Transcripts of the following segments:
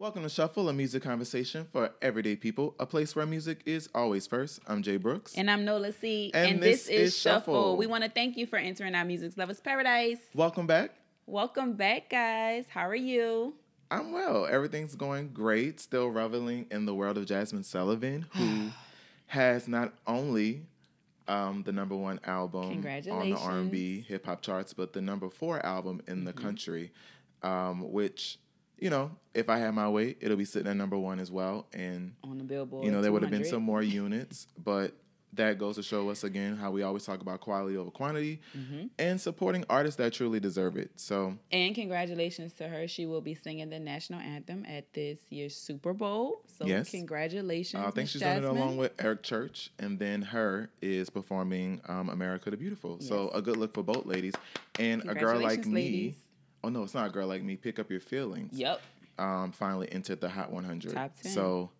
Welcome to Shuffle, a music conversation for everyday people, a place where music is always first. I'm Jay Brooks. And I'm Nola C. And And, this this, is, Shuffle. Shuffle. We want to thank you for entering our Music's Lovers Paradise. Welcome back. Welcome back, guys. How are you? I'm well. Everything's going great. Still reveling in the world of Jazmine Sullivan, who has not only um, the number one album on the R&B hip hop charts, but the number four album in the country, um, which you know, if I had my way, it'll be sitting at number one as well. And On the Billboard. you know, there would have been some more units, but that goes to show us again how we always talk about quality over quantity Mm-hmm. and supporting artists that truly deserve it. So And congratulations to her. She will be singing the national anthem at this year's Super Bowl. So Yes. congratulations. I think Miss she's doing it along with Eric Church, and then her is performing um, "America the Beautiful." So a good look for both ladies, and a girl like Congratulations, me. Oh no, it's not a girl like me. Pick up your feelings. Yep. Um, finally entered the Hot 100. Top 10. So,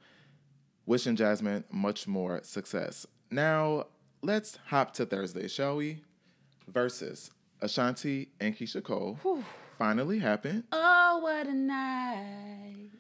wishing Jazmine much more success. Now let's hop to Thursday, shall we? Verzuz Ashanti and Keyshia Cole finally happened. Oh, what a night.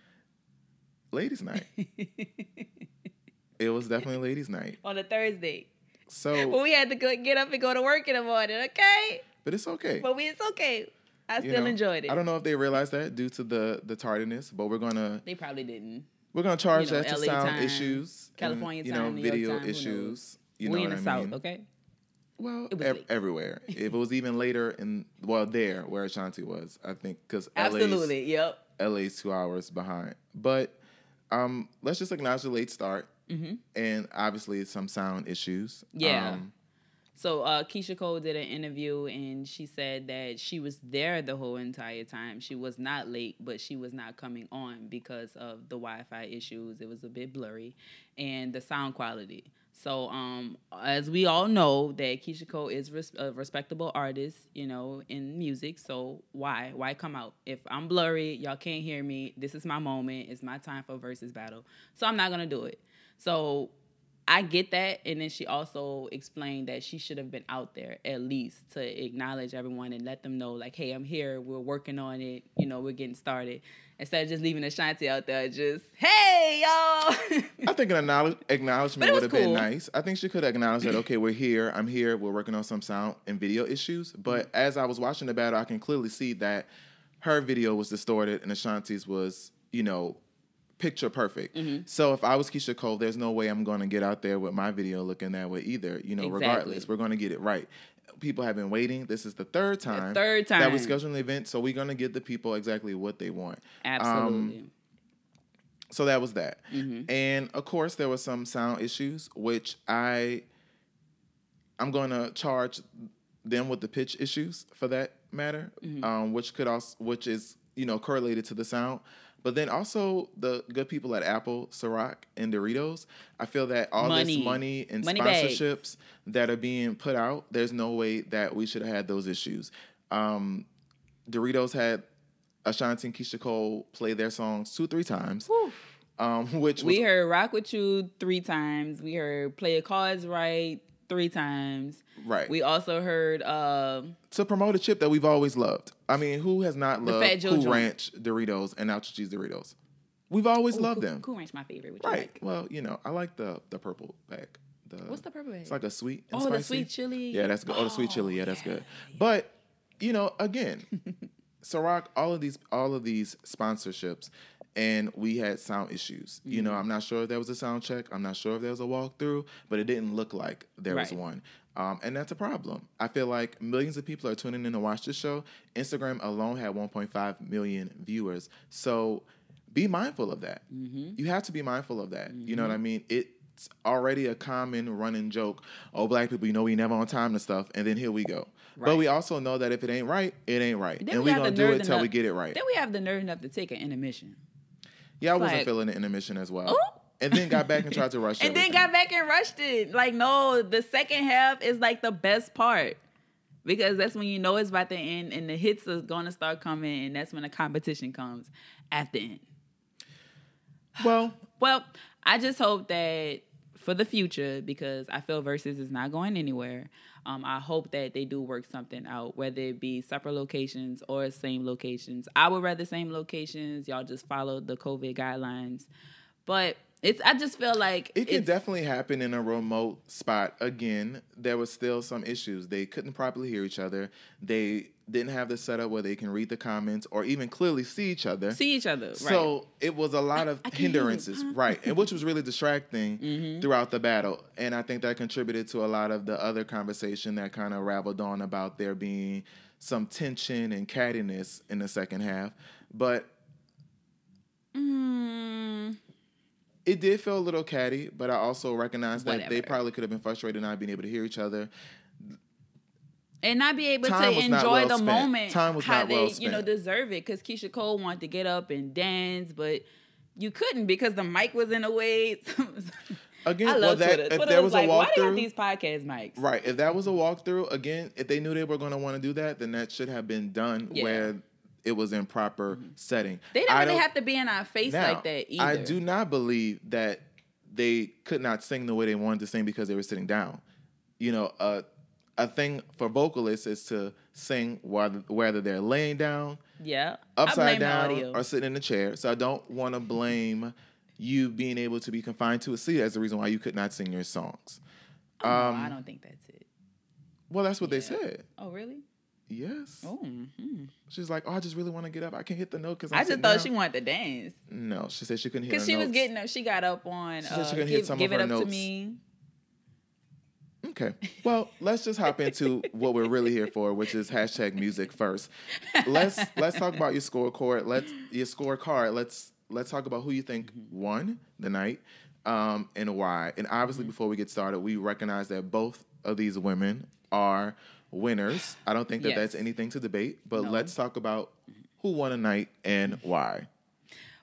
Ladies' night. it was definitely ladies' night. On a Thursday. So, But we had to go, get up and go to work in the morning, okay? but it's okay. But we, it's okay. I you still know? enjoyed it. I don't know if they realized that due to the the tardiness, but we're gonna They probably didn't. we're gonna charge You know, that to LA sound time, issues, and, California you time, know, York video time, issues. You we know in what the I south, mean? okay? Well, It was ev- everywhere. if it was even later in well there where Ashanti was, I think because Absolutely. Yep. LA's two hours behind. But um, let's just acknowledge the late start, Mm-hmm. and obviously some sound issues. Yeah. Um, So uh, Keyshia Cole did an interview and she said that she was there the whole entire time. She was not late, but she was not coming on because of the Wi-Fi issues. It was a bit blurry, and the sound quality. So, um, as we all know, that Keyshia Cole is res- a respectable artist, you know, in music. So why, why come out? If I'm blurry, y'all can't hear me. This is my moment. It's my time for versus battle. So I'm not gonna do it. So I get that. And then she also explained that she should have been out there at least to acknowledge everyone and let them know, like, hey, I'm here. We're working on it. You know, we're getting started. Instead of just leaving Ashanti out there, just, hey, y'all. I think an acknowledge- acknowledgement would have been nice. I think she could acknowledge that, okay, we're here, I'm here, we're working on some sound and video issues. But as I was watching the battle, I can clearly see that her video was distorted and Ashanti's was, you know, picture perfect. Mm-hmm. So if I was Keyshia Cole, there's no way I'm going to get out there with my video looking that way either. You know, Exactly. regardless, we're going to get it right. People have been waiting. This is the third time, third time that we scheduled an event, so we're going to get the people exactly what they want. Absolutely. So that was that. Mm-hmm. And of course there were some sound issues which I I'm going to charge them with the pitch issues for that matter, Mm-hmm. um, which could also which is, you know, correlated to the sound. But then also the good people at Apple, Ciroc, and Doritos. I feel that all Money. this money and Money sponsorships that are being put out, there's no way that we should have had those issues. Um, Doritos had Ashanti and Keyshia Cole play their songs two, three times, um, which was we heard Rock With You three times. We heard Play Your Cards Right three times. right We also heard uh, to promote a chip that we've always loved. I mean, who has not loved Fat Joe Cool joint. Ranch Doritos and Nacho Cheese Doritos? We've always Ooh, loved cool, them. Cool Ranch, my favorite. You Right. like? Well, you know, I like the the purple bag. The, What's the purple bag? It's like a sweet. And Oh, the sweet chili. Yeah, that's good. Oh, the sweet chili. Yeah, that's good. But you know, again, Ciroc, all of these, all of these sponsorships, and we had sound issues. You Mm-hmm. know, I'm not sure if there was a sound check. I'm not sure if there was a walkthrough, but it didn't look like there was one. Um, and that's a problem. I feel like millions of people are tuning in to watch this show. Instagram alone had 1.5 million viewers. So be mindful of that. Mm-hmm. You have to be mindful of that. You know what I mean? It's already a common running joke. Oh, black people, you know we never on time and stuff. And then here we go. But we also know that if it ain't right, it ain't right. Then and we we're have gonna do it till we get it right. Then we have the nerve enough to take an intermission. Yeah, I wasn't feeling the intermission as well. Oh. And then got back and tried to rush it. and then got back and rushed it. Like, no, the second half is like the best part because that's when you know it's about to end and the hits are going to start coming, and that's when the competition comes at the end. Well, Well, I just hope that for the future, because I feel Verzuz is not going anywhere. Um, I hope that they do work something out, whether it be separate locations or same locations. I would rather same locations. Y'all just follow the COVID guidelines, but it's. I just feel like It can definitely happen in a remote spot. Again, there was still some issues. They couldn't properly hear each other. They didn't have the setup where they can read the comments or even clearly see each other. see each other. Right. So it was a lot of I can't hear you. hindrances, right? And which was really distracting Mm-hmm. throughout the battle. And I think that contributed to a lot of the other conversation that kind of raveled on about there being some tension and cattiness in the second half. But Mm, it did feel a little catty, but I also recognize that they probably could have been frustrated not being able to hear each other. And not be able Time to enjoy well the spent. moment Time was how not they well you know deserve it because Keyshia Cole wanted to get up and dance but you couldn't because the mic was in the way Again, I well, love that Twitter. if Twitter there was was a like why they have walkthrough, these podcast mics Right. If that was a walkthrough, again, if they knew they were going to want to do that, then that should have been done Yeah. where it was in proper setting. they didn't I really have to be in our face now, like that either I do not believe that they could not sing the way they wanted to sing because they were sitting down. You know, uh, a thing for vocalists is to sing whether, whether they're laying down, yeah upside down, or sitting in a chair. So I don't want to blame you being able to be confined to a seat as the reason why you could not sing your songs. oh, no, um, I don't think that's it Well, that's what they said. oh really Yes. oh mhm. She's like, oh, I just really want to get up. I can't hit the note because I just thought she wanted to dance No, she said she couldn't hit. because she was getting up she got up on She said uh, she couldn't give, hit some of give it her up to me Okay. Well, let's just hop into what we're really here for, which is hashtag music first. Let's let's talk about your scorecard. Let's your scorecard. Let's let's talk about who you think won the night, um, and why. And obviously, Mm-hmm. before we get started, we recognize that both of these women are winners. I don't think that that's anything to debate. But No. let's talk about who won the night and why.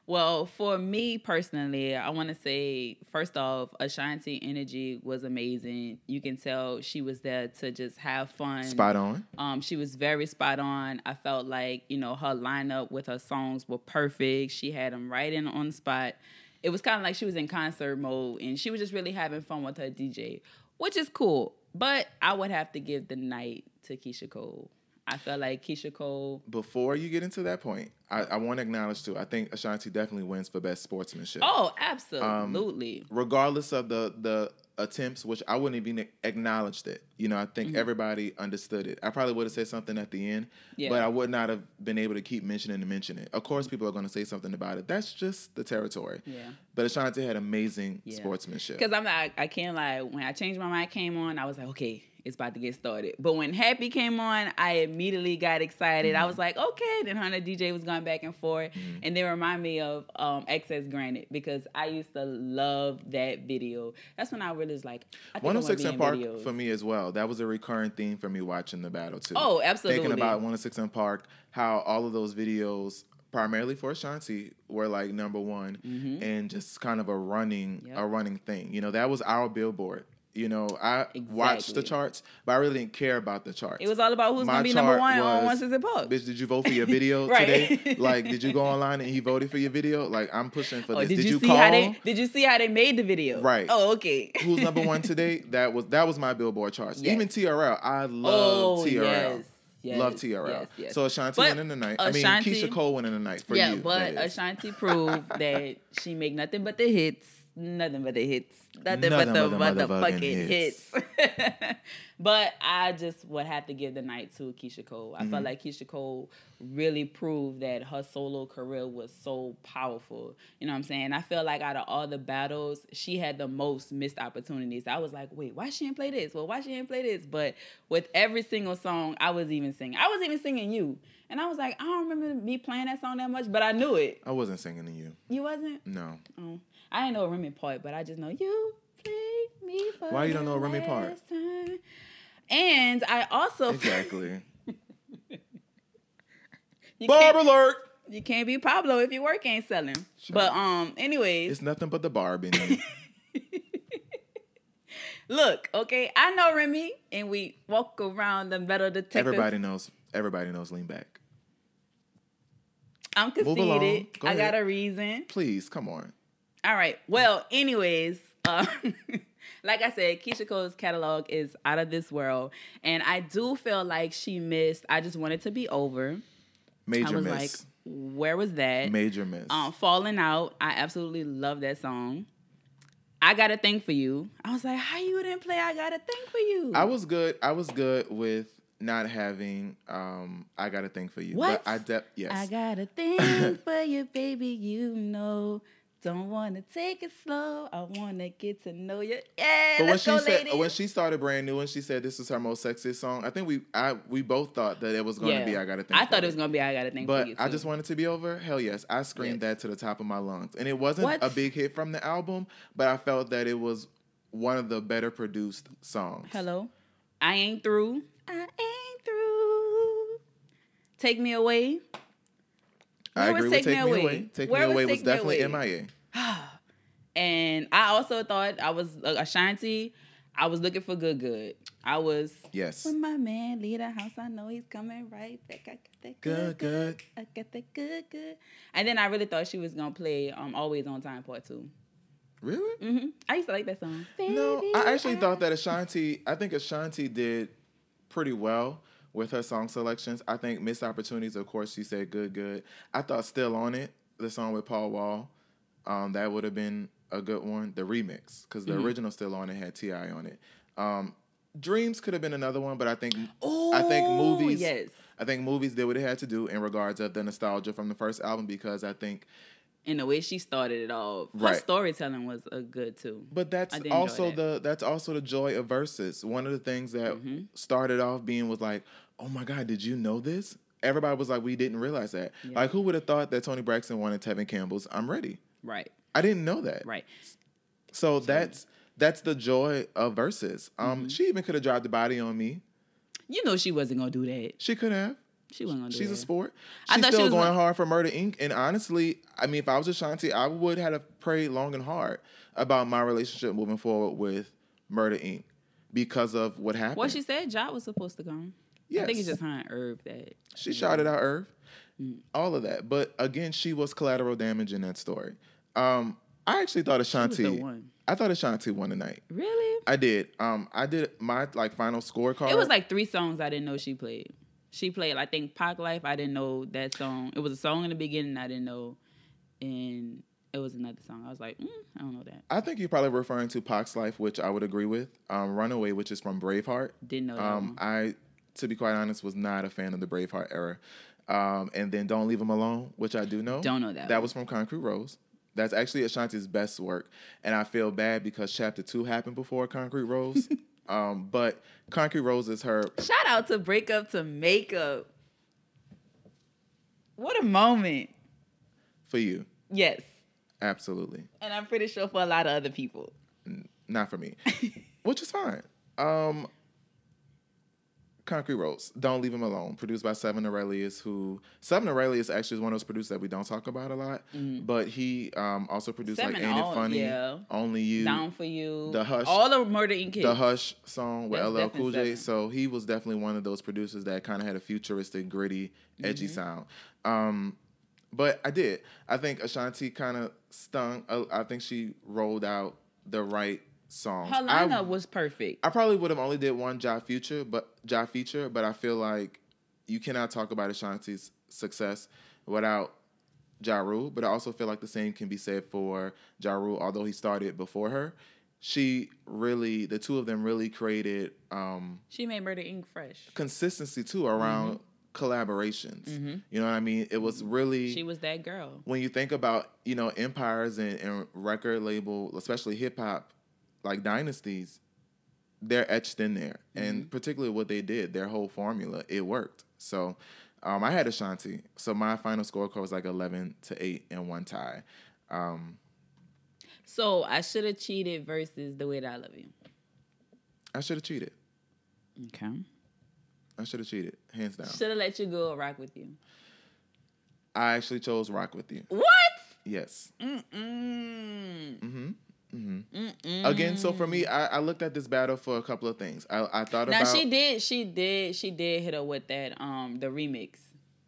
Well, for me personally, I want to say first off, Ashanti energy was amazing. You can tell she was there to just have fun. Spot on. Um, she was very spot on. I felt like you know her lineup with her songs were perfect. She had them right in on the spot. It was kind of like she was in concert mode, and she was just really having fun with her DJ, which is cool. But I would have to give the night to Keyshia Cole. I felt like Keyshia Cole. Before you get into that point, I, I want to acknowledge too. I think Ashanti definitely wins for best sportsmanship. Oh, Um, absolutely. regardless of the the attempts, which I wouldn't even acknowledged it. You know, I think everybody understood it. I probably would have said something at the end, Yeah. but I would not have been able to keep mentioning and mention it. Of course, people are going to say something about it. That's just the territory. Yeah. But Ashanti had amazing Yeah. sportsmanship. Because I'm not, I can't lie. When I changed my mind came on, I was like, okay, it's about to get started. But when Happy came on, I immediately got excited. Mm-hmm. I was like, okay. Then the DJ was going back and forth. And they remind me of um, Excess Granted because I used to love that video. That's when I really was like, I think I 106 be and in Park videos. for me as well. That was a recurring theme for me watching the battle too. Oh, absolutely. Thinking about 106 and Park, how all of those videos, primarily for Ashanti, were like number one and just kind of a running Mm-hmm. Yep. a running thing. You know, that was our billboard. You know, I watched the charts, but I really didn't care about the charts. It was all about who's My going to be number one on was, 106 and Park. Bitch, did you vote for your video Right. today? Like, did you go online and he voted for your video? Like, I'm pushing for Oh, this. did, you, see call? how they did you see how they made the video? Right. Oh, okay. Who's number one today? That was that was my Billboard charts. Yes. Even TRL, I oh, love Oh, TRL. yes, yes, love TRL. yes, yes. So Ashanti But winning the night. I Ashanti- mean, Keyshia Cole winning the night for yeah, you. but. Ashanti proved that she make nothing but the hits, nothing but the hits, nothing, Nothing but the but the the motherfucking fucking hits. hits. but I just would have to give the night to Keyshia Cole. I Mm-hmm. felt like Keyshia Cole really proved that her solo career was so powerful. You know what I'm saying? I feel like out of all the battles, she had the most missed opportunities. I was like, wait, why she didn't play this? Well, why she didn't play this? But with every single song, I was even singing. I was even singing you. And I was like, I don't remember me playing that song that much, but I knew it. I wasn't singing to you. You wasn't? No. Oh. I didn't know Remy part, but I just know you play me for Why you don't know Remy part? time. And I also Exactly. Barb alert! you can't be Pablo if your work ain't selling. But um, anyways, It's nothing but the barb in you. look, okay, I know Remy, and we walk around the metal detectors. everybody knows. Everybody knows. Lean back. I'm conceited. Go I got a reason. Please, come on. All right. Well, anyways, uh, like I said, Keyshia Cole's catalog is out of this world, and I do feel like she missed. I just wanted to be over. Major I was miss. like, where was that? Major miss. Um, Falling Out. I absolutely love that song. I got a thing for you. I was like, how you didn't play I got a thing for you? I was good. I was good with not having um I got a thing for you. What? But I de- yes. I got a thing for you, baby. You know. Don't wanna take it slow. I wanna get to know you. Yeah, but when let's she go, said ladies. when she started brand new and she said this is her most sexiest song, I think we I we both thought that it was going to be I gotta think. I for thought it was gonna be I gotta think. But for you. I just wanted to be over. Hell yes, I screamed that to the top of my lungs, and it wasn't What? a big hit from the album, but I felt that it was one of the better produced songs. Hello. I ain't through. I ain't through. Take me away. I Where was agree with Take Take Me Me Away? Away. Take Where Me was Away was Take definitely Away? MIA. And I also thought I was uh, Ashanti. I was looking for good, good. I was. Yes. When my man leave the house, I know he's coming right back. I got that Good, good, good. I got that good, good. And then I really thought she was gonna play um Always on Time Part Two. Really? Mm-hmm. I used to like that song. No, Baby, I actually thought that Ashanti. I think Ashanti did pretty well with her song selections. I think missed opportunities. Of course, she said good, good. I thought still on it. The song with Paul Wall, um, that would have been a good one. The remix because the Mm-hmm. original still on it had T.I. on it. Um, Dreams could have been another one, but I think I think movies. Yes. I think movies did what it had to do in regards of the nostalgia from the first album because I think And the way she started it all, her Right. storytelling was a good too. But that's I did enjoy also that. the that's also the joy of verses. One of the things that Mm-hmm. started off being was like, "Oh my god, did you know this?" Everybody was like, "We didn't realize that." Yeah. Like, who would have thought that Toni Braxton wanted Tevin Campbell's "I'm Ready"? Right. I didn't know that. Right. So that's that's the joy of verses. Um, Mm-hmm. she even could have dropped the body on me. You know she wasn't gonna do that. She could have. She wasn't gonna do She's that. a sport. I She's thought she still was going gonna- hard for Murder Inc. And honestly, I mean, if I was Ashanti, I would have prayed long and hard about my relationship moving forward with Murder Inc. because of what happened. Well, she said Jot was supposed to come. I think it's just her and Herb that. She shouted out Irv, all of that. But again, she was collateral damage in that story. Um, I actually thought Ashanti. I thought Ashanti won tonight. Really? I did. Um, I did my like final scorecard. It was like three songs I didn't know she played. She played, I think, Pac Life. I didn't know that song. It was a song in the beginning I didn't know, and it was another song. I was like, mm, I don't know that. I think you're probably referring to Pac's Life, which I would agree with. Um, Runaway, which is from Braveheart. Didn't know that Um. I, to be quite honest, was not a fan of the Braveheart era. Um, and then Don't Leave Him Alone, which I do know. Don't know that That one. was from Concrete Rose. That's actually Ashanti's best work, and I feel bad because Chapter Two happened before Concrete Rose. um, but Concrete Rose is her. Shout out to Breakup to Makeup. What a moment. For you, Yes. absolutely. And I'm pretty sure for a lot of other people. Not for me, which is fine. Um, Concrete Rose, Don't Leave Him Alone, produced by Seven Aurelius, who Seven Aurelius actually is one of those producers that we don't talk about a lot, but he um, also produced like. Seven Ain't It Funny, yeah. Only You, Down for you. The Hush- All the Murder Inc. kids. the Hush song with That's LL Cool J. So he was definitely one of those producers that kind of had a futuristic, gritty, edgy Mm-hmm. sound. Um, but I did. I think Ashanti kind of stung. uh, I think she rolled out the right songs. Her I- was perfect. I probably would have only did one Ja feature, but Ja feature, but I feel like you cannot talk about Ashanti's success without Ja Rule. But I also feel like the same can be said for Ja Rule, although he started before her. She really, the two of them really created um, She made Murder Inc. fresh. consistency too around collaborations. You know what I mean? It was really Mm-hmm. She was that girl. when you think about you know empires and, and record label, especially hip hop, like dynasties, they're etched in there, Mm-hmm. and particularly what they did, their whole formula, it worked. So, um, I had Ashanti. So my final scorecard was like eleven to eight and one tie. Um, So I should have cheated versus the way that I love you. I should have cheated. Okay. I should have cheated, hands down. Should have let you go rock with you. I actually chose Rock with You. What? Yes. Mm-mm. hmm hmm Mm-mm. Again, so for me, I, I looked at this battle for a couple of things. I, I thought Now about Now she did, she did, she did hit her with that um the remix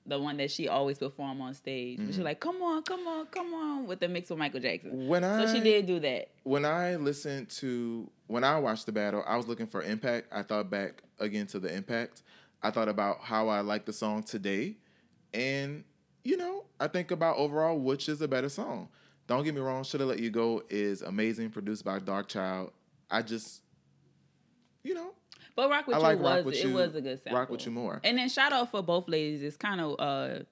the one that she always perform on stage. Mm-hmm. She's like, "Come on, come on, come on," with the mix with Michael Jackson. When I so she did do that. When I listened to when I watched the battle, I was looking for impact. I thought back again to the impact. I thought about how I like the song today, and you know, I think about overall which is a better song. Don't get me wrong, Shoulda Let You Go is amazing, produced by Darkchild. I just, you know, but Rock with I You was with it you, was a good sample. Rock with You more. And then shout out for both ladies. It's kind of uh,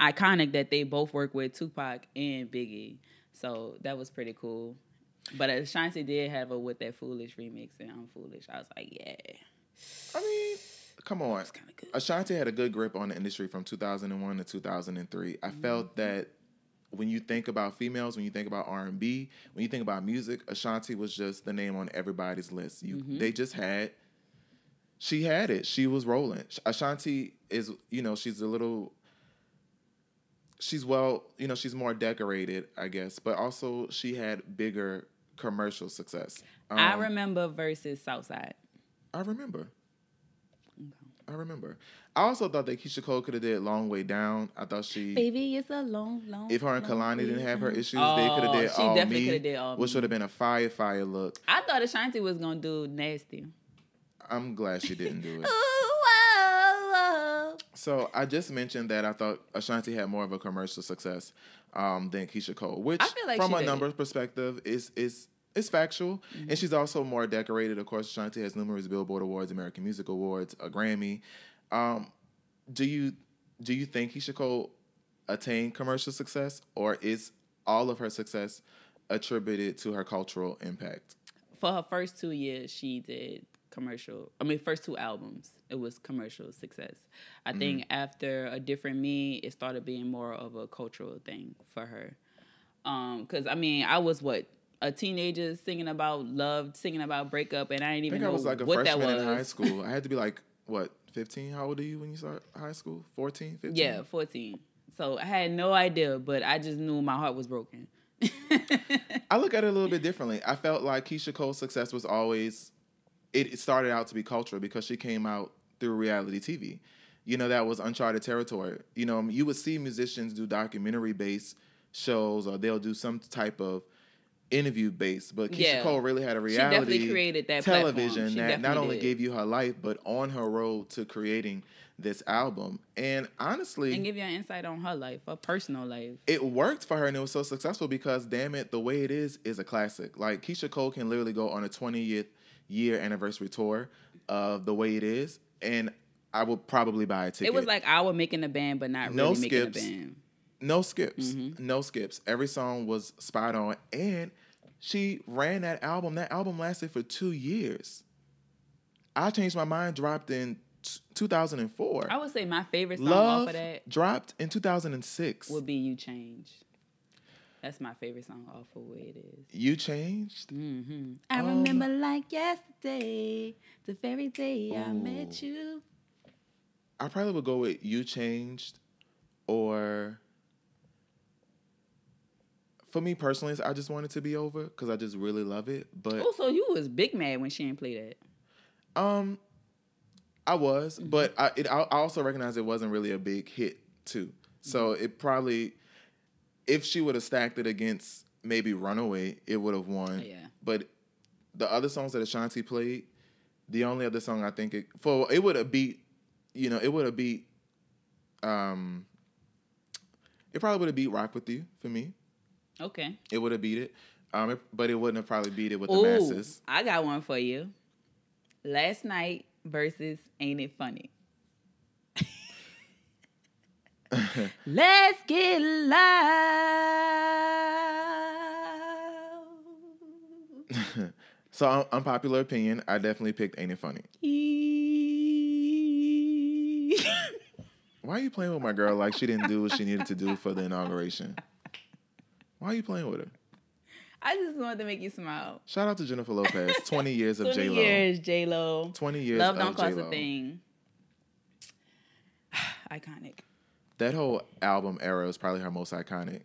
iconic that they both work with Tupac and Biggie. So that was pretty cool. But Ashanti did have a with that foolish remix and I'm foolish. I was like, yeah. I mean, come on. That's kinda good. Ashanti had a good grip on the industry from 2001 to 2003. I mm-hmm. felt that when you think about females, when you think about R and B, when you think about music, Ashanti was just the name on everybody's list. You, mm-hmm. they just had she had it. She was rolling. Ashanti is, you know, she's a little she's well, you know, she's more decorated, I guess, but also she had bigger commercial success. Um, I remember versus Southside. I remember. I remember. I also thought that Keyshia Cole could have did a "Long Way Down." I thought she, baby, it's a long, long. If her and Kehlani didn't have her issues, oh, they could have did she all definitely me, did all which would have been a fire, fire look. I thought Ashanti was gonna do nasty. I'm glad she didn't do it. So I just mentioned that I thought Ashanti had more of a commercial success um, than Keyshia Cole, which like from a did. numbers perspective is is is factual. Mm-hmm. And she's also more decorated. Of course, Ashanti has numerous Billboard Awards, American Music Awards, a Grammy. Um, do you do you think Cole attained commercial success, or is all of her success attributed to her cultural impact? For her first two years, she did commercial. I mean, first two albums, it was commercial success. I mm-hmm. think after a different me, it started being more of a cultural thing for her. Um, cause I mean, I was what a teenager singing about love, singing about breakup, and I didn't even I think know I was like a what freshman in high school. I had to be like what 15 how old are you when you start high school? 14 15 yeah 14 so i had no idea but i just knew my heart was broken. I look at it a little bit differently. I felt like keyshia cole's success was always it started out to be cultural because she came out through reality TV. You know, that was uncharted territory. You know, you would see musicians do documentary based shows or they'll do some type of interview based, but Keyshia yeah. Cole really had a reality created that television that not only did. gave you her life, but on her road to creating this album. And honestly, and give you an insight on her life, her personal life. It worked for her and it was so successful because damn it, the way it is is a classic. Like Keyshia Cole can literally go on a 20th year anniversary tour of the way it is, and I would probably buy a ticket. It was like I was making a band, but not no really skips, making a band. No skips, mm-hmm. no skips. Every song was spot on, and she ran that album. That album lasted for two years. I changed my mind. Dropped in 2004. I would say my favorite song Love off of that dropped in 2006. Would be "You Change." That's my favorite song off of where it is. You changed. Mm-hmm. I um, remember like yesterday, the very day ooh. I met you. I probably would go with "You Changed," or for me personally, I just want it to be over because I just really love it. But also, you was big mad when she didn't play that. Um, I was, mm-hmm. but I, it, I also recognize it wasn't really a big hit too. So mm-hmm. it probably if she would have stacked it against maybe Runaway, it would have won. Yeah. But the other songs that Ashanti played, the only other song I think it for it would have beat, you know, it would have beat um it probably would have beat Rock with You for me. Okay. It would have beat it. Um it, but it wouldn't have probably beat it with Ooh, the masses. I got one for you. Last night versus Ain't It Funny. Let's get loud. so, unpopular opinion, I definitely picked Ain't It Funny. Why are you playing with my girl like she didn't do what she needed to do for the inauguration? Why are you playing with her? I just wanted to make you smile. Shout out to Jennifer Lopez. 20 years of J Lo. 20 years, J Lo. 20 years Love don't cost a thing. Iconic that whole album era is probably her most iconic.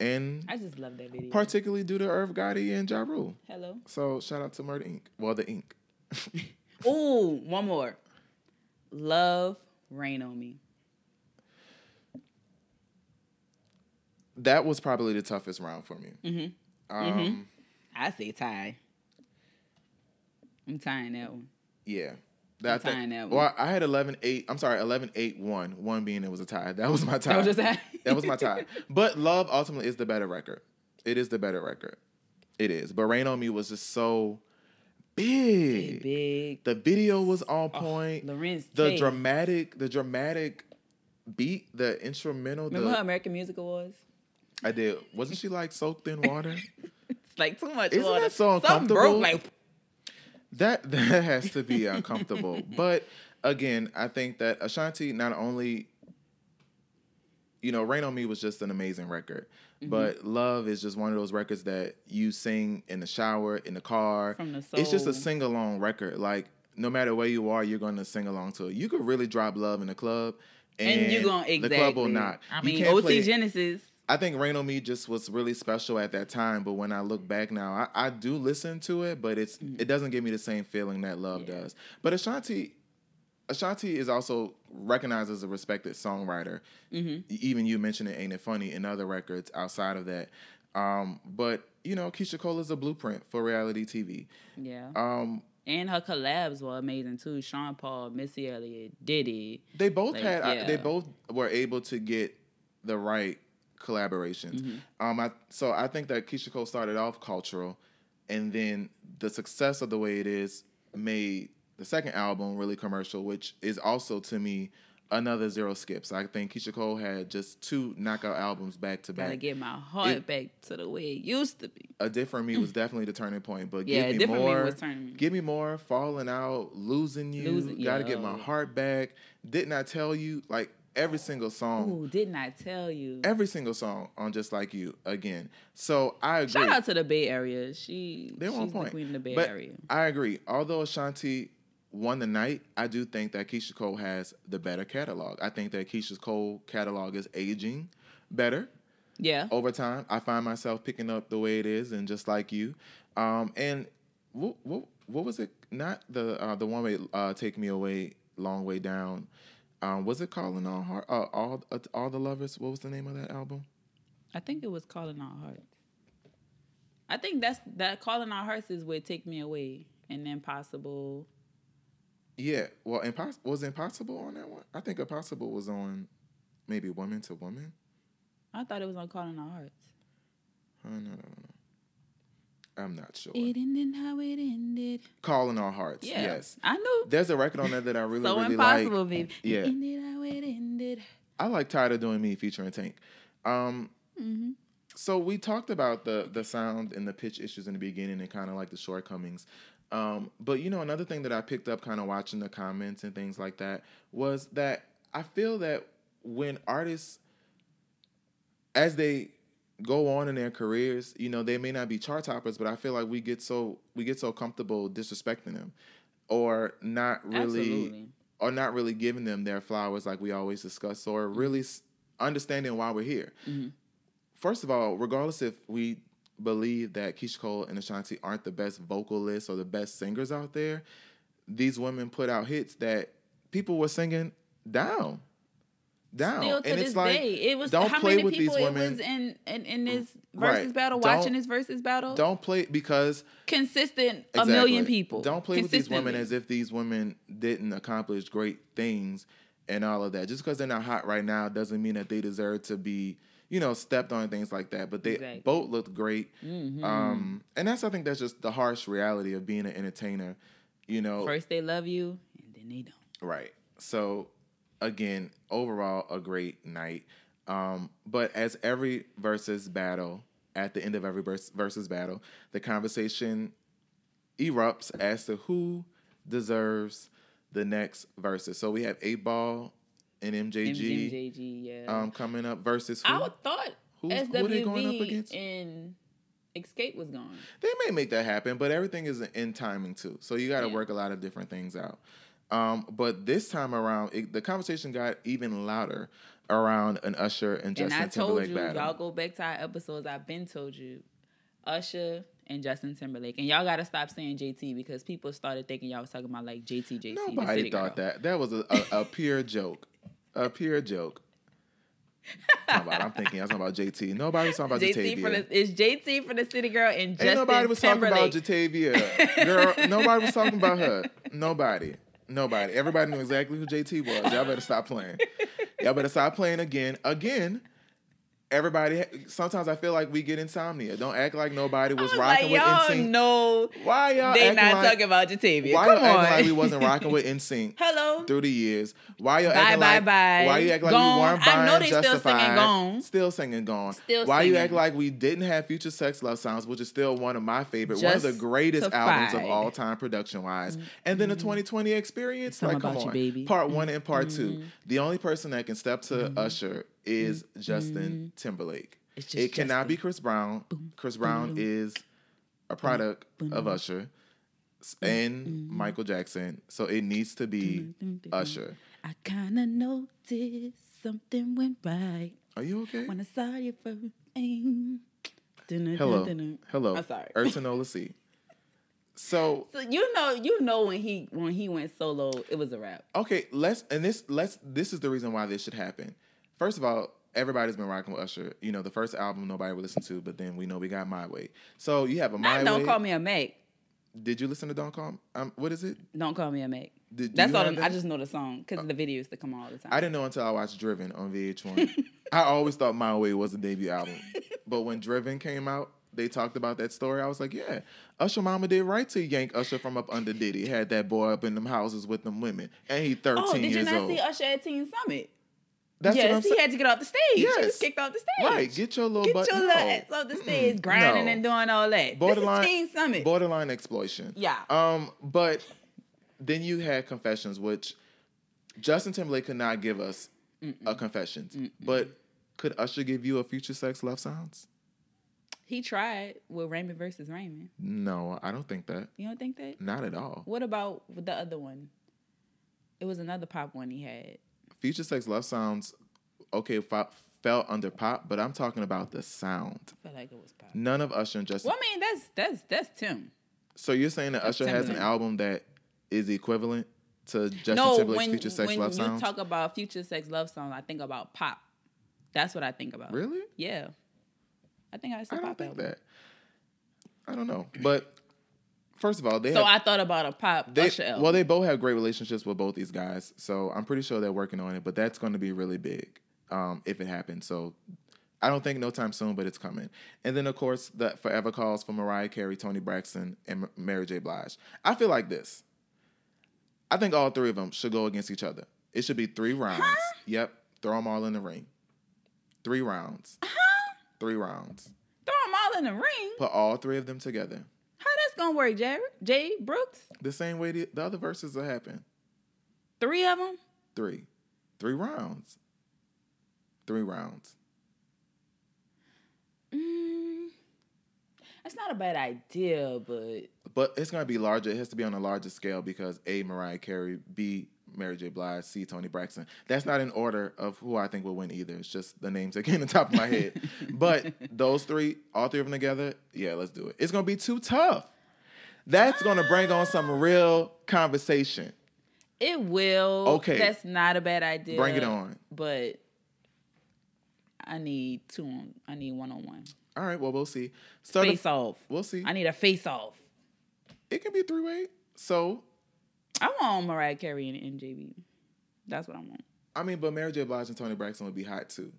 And I just love that video. Particularly due to Irv Gotti and Ja Rule. Hello. So shout out to Murder Inc. Well, the Ink. Ooh, one more. Love Rain on Me. That was probably the toughest round for me. Mm-hmm. Um, Mhm. I say tie. I'm tying that one. Yeah. That, I'm tying that one. Well, I had 11 8. I'm sorry, 11 8 1. One being it was a tie. That was my tie. That was that was my tie. But Love ultimately is the better record. It is the better record. It is. But Rain on Me was just so big. Big. The video was on Oh, point. Larenz the Tate. dramatic, the dramatic beat, the instrumental. Remember the, her American Music Awards? I did. Wasn't she like soaked in water? It's like too much Isn't water. that so uncomfortable? broke like That that has to be uncomfortable. but again, I think that Ashanti not only, you know, Rain on Me was just an amazing record, Mm-hmm. but Love is just one of those records that you sing in the shower, in the car. From the It's just a sing along record. Like no matter where you are, you're going to sing along to it. You could really drop Love in the club. And, and, you're gonna exactly. the club will not. I mean, OT Genesis. I think Rain on Me just was really special at that time, but when I look back now, I, I do listen to it, but it's it doesn't give me the same feeling that Love Mm. Yeah. does. But Ashanti, Ashanti is also recognized as a respected songwriter. Mm-hmm. Even you mentioned it, ain't it funny in other records outside of that. Um, but you know, Keyshia Cole is a blueprint for reality TV. Yeah. Um, and her collabs were amazing too. Sean Paul, Missy Elliott, Diddy. they both Like, had I- they both were able to get the right collaborations. Mm-hmm. Um, I so I think that Keyshia Cole started off cultural, and then the success of the way it is made the second album really commercial, which is also to me another zero skips. I think Keyshia Cole had just two knockout albums back to back. Gotta get my heart It- back to the way it used to be. A different me was definitely the turning point, but Yeah, give me different me more. was turning me. Give me more. Falling out, losing you. Losing- Got to get my heart back. Didn't I tell you? Like every single song. Ooh, didn't I tell you? every single song on Just Like You again. So I agree. Shout out to the Bay Area. She They're she's on the point. queen of the Bay but Area. I agree. Although Ashanti won the night, I do think that Keyshia Cole has the better catalog. I think that Keyshia Cole catalog is aging better Yeah. over time. I find myself picking up the way it is and Just Like You. Um, and what, what what was it? Not the uh, the one way uh, Take Me Away, Long Way Down. Um, was it calling all heart? Uh, all uh, all the lovers. What was the name of that album? I think it was Calling All Hearts. I think that's that Calling All Hearts is where Take Me Away and then Possible. Yeah, well, impos- was Impossible on that one? I think Impossible was on maybe Woman to Woman. I thought it was on Calling All Hearts. Oh, no, no, no, no. I'm not sure. It ended how it ended. Calling All Hearts. Yeah. Yes. I knew. There's a record on there that I really, so really impossible, like. baby. Yeah. It ended how it ended. I like Tired of Doing Me featuring Tank. Um, Mm-hmm. so we talked about the the sound and the pitch issues in the beginning and kind of like the shortcomings. Um, but you know, another thing that I picked up kind of watching the comments and things like that was that I feel that when artists as they go on in their careers, you know, they may not be chart toppers, but I feel like we get so we get so comfortable disrespecting them or not really Absolutely. or not really giving them their flowers like we always discuss or really understanding why we're here. Mhm. First of all, regardless if we believe that Keyshia Cole and Ashanti aren't the best vocalists or the best singers out there, these women put out hits that people were singing down. Down. Still to and this it's like day, it was don't how play many with people these it women. was in in, in this Right. versus battle, Don't- watching this versus battle. don't play because consistent a million people. Don't play with these women as if these women didn't accomplish great things and all of that. Just because they're not hot right now doesn't mean that they deserve to be, you know, stepped on and things like that. But they Exactly. both looked great. Mhm. Um, and that's I think that's just the harsh reality of being an entertainer. You know, First they love you, and then they don't. Right. So again, overall a great night. Um, but as every versus battle, at the end of every versus battle, the conversation erupts as to who deserves the next versus. So we have eight ball and MJG, MJG, yeah. um, coming up versus who? I would thought Who's- who are they going up SWV against? and Xscape was gone. They may make that happen, but everything is in timing too. So you got to Yeah. work a lot of different things out. Um, but this time around, it, the conversation got even louder around an Usher and Justin and I told Timberlake you, battle. y'all go back to our episodes. I've been told you, Usher and Justin Timberlake, and y'all got to stop saying JT because people started thinking y'all was talking about like JT, JT. Nobody thought girl. that. That was a, a, a pure joke. A pure joke. talking about, I'm thinking I was talking about JT. Nobody was talking about JT Jatavia. for the it's JT for the city girl and Justin Ain't nobody was Timberlake. talking about Jatavia. Girl, nobody was talking about her. Nobody. Nobody. Everybody knew exactly who JT was. Y'all better stop playing. Y'all better stop playing again. Again. Everybody. Sometimes I feel like we get insomnia. Don't act like nobody was, was rocking like, y'all with NSYNC. know Why y'all they not like, talking about Jatavia. Why Come y'all on. acting like we wasn't rocking with NSYNC Hello. through the years? Why y'all Bye, acting bye, like bye. why you act like Gone. we weren't buying I know they still singing Gone. Still singing Gone. Still why you act like we didn't have Future Sex Love Sounds, which is still one of my favorite, one of the greatest albums of all time production wise. And then the mm-hmm. 2020 experience, Something like come you, on, baby. part one and part two. Mm-hmm. The only person that can step to mm-hmm. Usher is Mm-hmm. Justin Timberlake. It's just It cannot be Chris Brown. Chris Brown is a product of Usher s- and Michael Jackson, so it needs to be Usher. I kinda noticed something went right Are you okay? when I saw you first. Hello, hello. I'm sorry. Ertanola C. So So you know, you know when he when he went solo, it was a rap. okay, let's and this let's this is the reason why this should happen. First of all, everybody's been rocking with Usher. You know, the first album nobody would listen to, but then we know we got My Way. So you have a My Not don't call me a Mac. Did you listen to Don't Call? Um, what is it? Don't call me a Mac. Did That's all. have I just know the song because the videos that come all the time. I didn't know until I watched Driven on VH1. I always thought My Way was a debut album. but when Driven came out, they talked about that story. I was like, yeah, Usher Mama did right to yank Usher from up under Diddy. Had that boy up in them houses with them women. And he 13 oh, did you not old. see Usher at Teen Summit? That's yes, what I'm he had to get off the stage. He was kicked off the stage. Right, get your little Get butt. your no. little ass off the stage, grinding no. and doing all that. Borderline- Teen Summit. Borderline exploitation. Yeah. Um, but then you had confessions, which Justin Timberlake could not give us a confessions. But could Usher give you a future sex love sounds? he tried with Raymond versus Raymond. No, I don't think that. You don't think that? Not at all. What about the other one? It was another pop one he had. Future Sex Love Sounds, okay, fa- fell under pop, but I'm talking about the sound. I feel like it was pop. None of Usher and Justin. Well, I mean, that's that's that's Tim. So you're saying that That's Usher has an album that is equivalent to Justin no, Timberlake's when, Future Sex when Love you Sounds? talk about future sex love song, I think about pop. That's what I think about. really? Yeah. I think I I don't pop think album. that. I don't know, but first of all, they So have, I thought about a pop they, well, they both have great relationships with both these guys, so I'm pretty sure they're working on it. But that's going to be really big um, if it happens. So I don't think no time soon, but it's coming. And then of course the Forever Calls for Mariah Carey, Toni Braxton, and Mary J. Blige. I feel like this. I think all three of them should go against each other. It should be three rounds. Yep, throw them all in the ring. Three rounds. Huh? Three rounds. Throw them all in the ring. Put all three of them together. Gonna work, Jared? Jay Brooks? The same way the, the other verses will happen. Three of them? Three. Three rounds. Three rounds. Mm, that's not a bad idea, but But it's gonna be larger. It has to be on a larger scale because A, Mariah Carey, B, Mary J. Blige, C, Toni Braxton. That's not in order of who I think will win either. It's just the names that came to the top of my head. but those three, all three of them together, yeah, let's do it. It's gonna be too tough. That's gonna bring on some real conversation. it will. Okay. That's not a bad idea. Bring it on. But I need two on I need one on one. All right, well, we'll see. Start Face off. We'll see. I need a face off. It can be three way. So I want Mariah Carey and MJB. That's what I want. I mean, but Mary J. Blige and Toni Braxton would be hot too.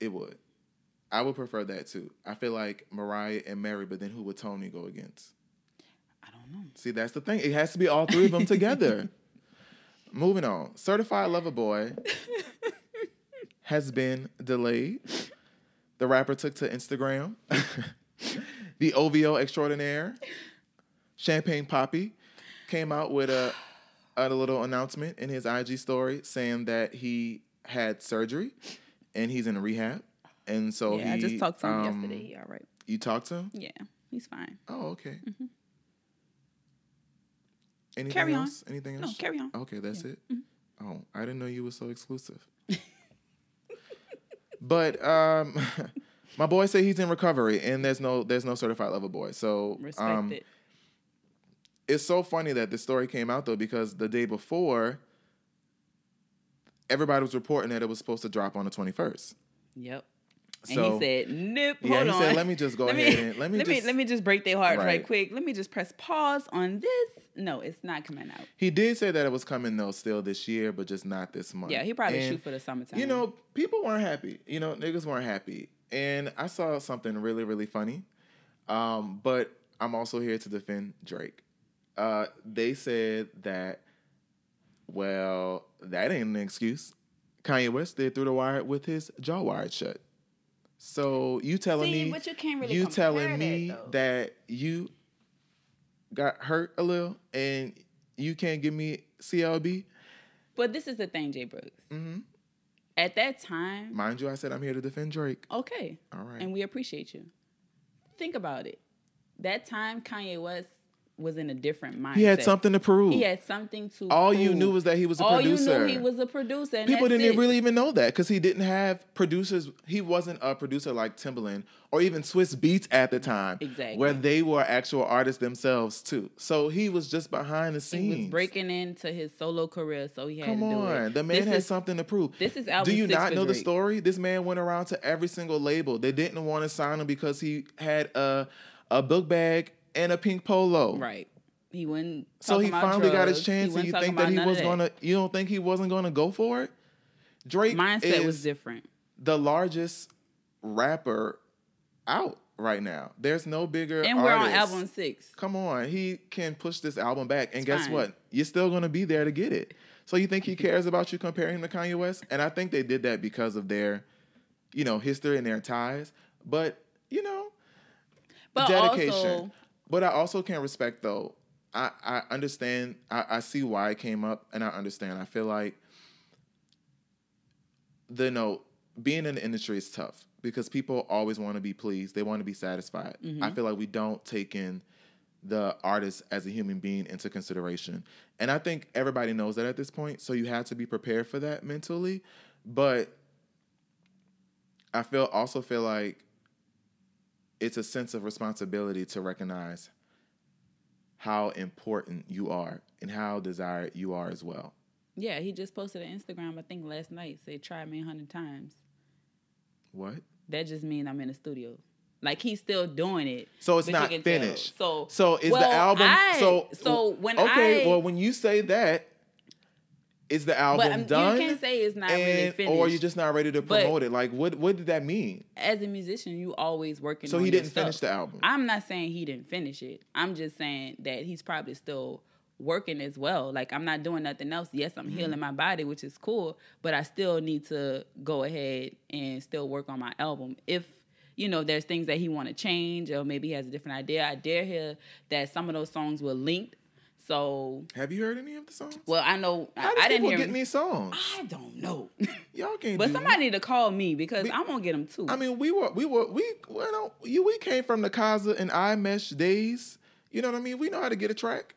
It would. I would prefer that too. I feel like Mariah and Mary, but then who would Toni go against? Don't know. See, that's the thing. It has to be all three of them together. Moving on. Certified Lover Boy has been delayed. The rapper took to Instagram. the OVO extraordinaire, Champagne Papi, came out with a, a little announcement in his IG story saying that he had surgery and he's in rehab. And so yeah, he I just talked to him um, yesterday. He all right. You talked to him? Yeah, he's fine. Oh, okay. Mm-hmm. Anything Carry on. Anything else? No, carry on. Okay, that's it. Mm-hmm. Oh, I didn't know you were so exclusive. but um, my boy say he's in recovery, and there's no there's no certified lover boy. So Respect um, it. it's so funny that this story came out though because the day before everybody was reporting that it was supposed to drop on the 21st. Yep. So and he said, "Nope, yeah, hold he on. said, "Let me just go let ahead me, and let me let me let me just break their hearts right. Right. quick. Let me just press pause on this. No, it's not coming out. he did say that it was coming though still this year, but just not this month. Yeah, he probably And, shoot for the summertime. You know, people weren't happy. You know, niggas weren't happy. And I saw something really, really funny. Um, but I'm also here to defend Drake. Uh, they said that, well, that ain't an excuse. Kanye West did through the wire with his jaw wired shut. So you telling See, me but you can't really you telling me though. that you got hurt a little and you can't give me CLB? but this is the thing, Jay Brooks. hmm At that time, Mind you, I said I'm here to defend Drake. okay, All right. and we appreciate you. Think about it. That time, Kanye West was in a different mindset. He had something to prove. He had something to. All you knew was that he was a All producer. All you knew he was a producer. People didn't it. really even know that because he didn't have producers. He wasn't a producer like Timbaland or even Swizz Beatz at the time, Exactly. where they were actual artists themselves too. So he was just behind the scenes. He was breaking into his solo career, so he had Come to do on, it. the man This has is- something to prove. This is Do you not know the story? This man went around to every single label. They didn't want to sign him because he had a a book bag and a pink polo. Right. He wouldn't. So he finally got his chance, and you think that he was gonna? You don't think he wasn't gonna go for it? Drake Mindset is was different. the largest rapper out right now. There's no bigger. And we're on artist. album six. Come on, he can push this album back, and It's guess fine. what? You're still gonna be there to get it. So you think he cares about you comparing him to Kanye West? And I think they did that because of their, you know, history and their ties. But you know, But dedication. also, But I also can't respect though. I, I understand. I, I see why it came up, and I understand. I feel like the know, being in the industry is tough because people always want to be pleased. They want to be satisfied. I mm-hmm. feel like we don't take in the artist as a human being into consideration, and I think everybody knows that at this point. So you have to be prepared for that mentally. But I feel also feel like it's a sense of responsibility to recognize how important you are and how desired you are as well. yeah, he just posted an Instagram. I think last night. Said try me a hundred times. What? That just means I'm in the studio. Like he's still doing it. So it's not can tell. finished. So So is well, the album I- so so when I Okay, I well when you say that is the album but um, done? you can't say it's not really and, finished. or you're just not ready to promote it. Like what what did that mean? as a musician, you always working. So he didn't finish the album. I'm not saying he didn't finish it. I'm just saying that he's probably still working as well. Like I'm not doing nothing else. Yes, I'm healing Mm-hmm. my body, which is cool, but I still need to go ahead and still work on my album. If you know, there's things that he want to change, or maybe he has a different idea. I dare hear that some of those songs were linked. So, Have you heard any of the songs? well, I know How I, I didn't hear. get these songs? I don't know, Y'all can't but somebody that. need to call me because I'm gonna get them too. I mean, we were we were we well, you we came from the Kazaa and iMesh days. You know what I mean? We know how to get a track.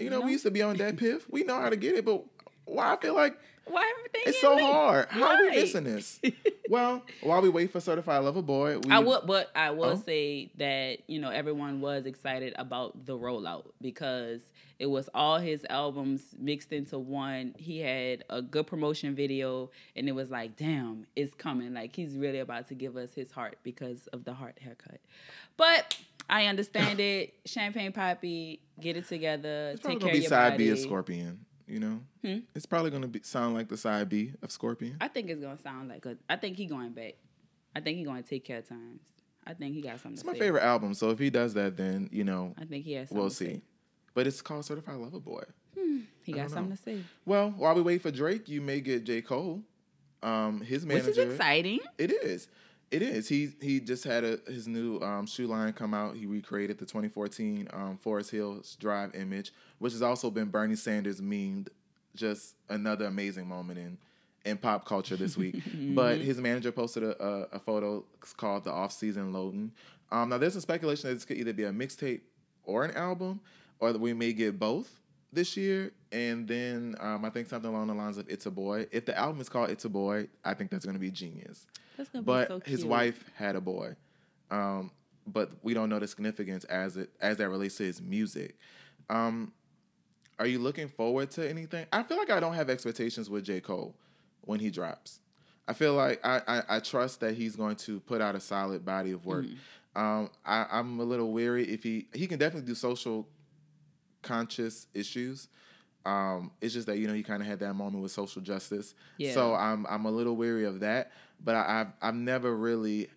You know, know? we used to be on that piff. We know how to get it, but why I feel like Why everything it's so linked? hard. How are we missing this? well, while we wait for Certified Lover Boy, we, I would, but I will Oh. say that you know everyone was excited about the rollout because it was all his albums mixed into one. He had a good promotion video, and it was like, damn, it's coming. Like he's really about to give us his heart because of the heart haircut. But I understand it. Champagne Papi, get it together. It's Take probably care gonna be of your side body. B of Scorpion. You know, Hmm? it's probably gonna be sound like the side B of Scorpion. I think it's gonna sound like a. I think he going back. I think he going to take care of times. I think he got something. It's my say. favorite album, so if he does that, then you know I think he has. Something we'll to say. see. But it's called Certified Lover Boy. He I got something to say, Well, while we wait for Drake, you may get J Cole. Um, his which manager. is exciting. It is. It is. He he just had a, his new um, shoe line come out. He recreated the 2014 um, Forest Hills Drive image, which has also been Bernie Sanders memed. Just another amazing moment in in pop culture this week. but his manager posted a, a, a photo called the off season loading. Um, now there's some speculation that this could either be a mixtape or an album, or that we may get both this year. And then um, I think something along the lines of "It's a Boy." If the album is called "It's a Boy," I think that's going to be genius That's gonna but be so his wife had a boy um, but we don't know the significance as it as that relates to his music um, are you looking forward to anything i feel like i don't have expectations with j cole when he drops. I feel like I, I, I trust that he's going to put out a solid body of work. Mm-hmm. Um, I, I'm a little weary if he he can definitely do social conscious issues. Um, it's just that you know he kind of had that moment with social justice. Yeah. So I'm I'm a little weary of that. But I, I've I've never really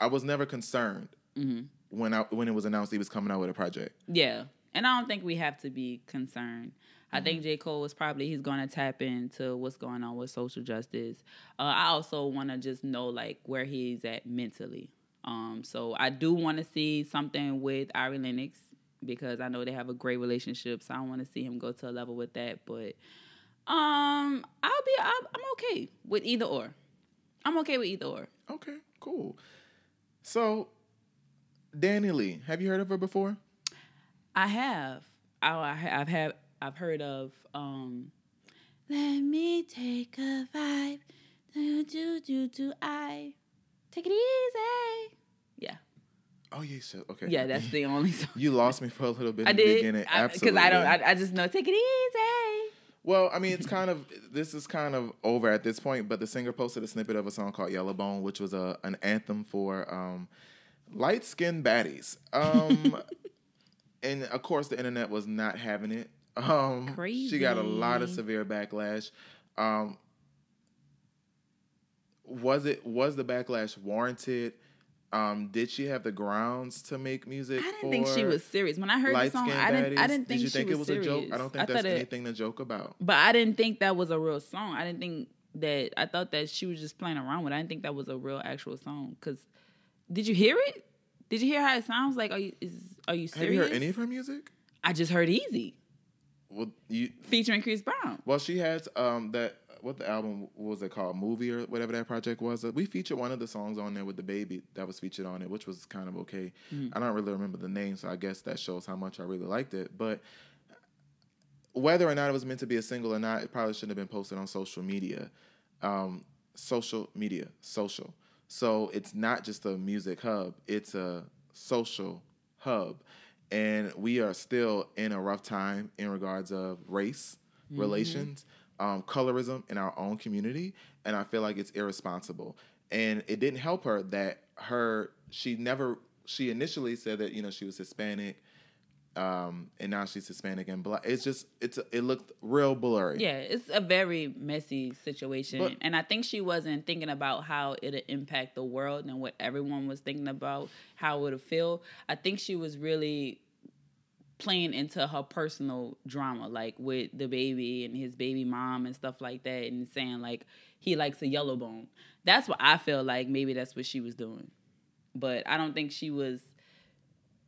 I was never concerned Mhm. when I when it was announced he was coming out with a project. Yeah. And I don't think we have to be concerned. I Mm-hmm. think J. Cole was probably he's gonna tap into what's going on with social justice. Uh, I also wanna just know like where he's at mentally. Um, so I do wanna see something with Ari Lennox because I know they have a great relationship. So I don't wanna see him go to a level with that. But um I'll be I'm, I'm okay with either or. I'm okay with either or. Okay, cool. So DaniLeigh, have you heard of her before? I have. I, I ha- I've had. I've heard of. um Let me take a vibe. Do do do do. I take it easy. Oh yeah, so okay. yeah. That's the only song. you lost me for a little bit I in the did beginning. because Absolutely. I, don't. I, I just know take it easy. Well, I mean, it's kind of this is kind of over at this point, but the singer posted a snippet of a song called "Yellow Bone," which was a an anthem for um, light skinned baddies. Um, and of course, the internet was not having it. Um, She got a lot of severe backlash. Um, was it was the backlash warranted? Um, did she have the grounds to make music? I didn't think she was serious when I heard the song. I didn't. I didn't think Did you she think was it was serious. a joke? I don't think I it- anything to joke about. But I didn't think that was a real song. I didn't think that. I thought that she was just playing around with. it. I didn't think that was a real actual song. Cause did you hear it? Did you hear how it sounds? Like, are you is are you serious? Have you heard any of her music? I just heard Easy Well, you featuring Chris Brown. well, she has um that what the album what was it called movie or whatever that project was. Uh, we featured one of the songs on there with the baby that was featured on it, which was kind of okay. Mm. I don't really remember the name, so I guess that shows how much I really liked it. But whether or not it was meant to be a single or not, it probably shouldn't have been posted on social media. Um, social media, social. So it's not just a music hub; it's a social hub, and we are still in a rough time in regards of race mm-hmm. relations, um, colorism in our own community, and I feel like it's irresponsible. And it didn't help her that her she never she initially said that you know she was Hispanic um, and now she's Hispanic and black. It's just it's it looked real blurry. Yeah, it's a very messy situation, But- and I think she wasn't thinking about how it'd impact the world and what everyone was thinking about how it would feel. I think she was really playing into her personal drama, like with the baby and his baby mom and stuff like that, and saying like he likes a yellow bone. That's what I feel like. Maybe that's what she was doing, but I don't think she was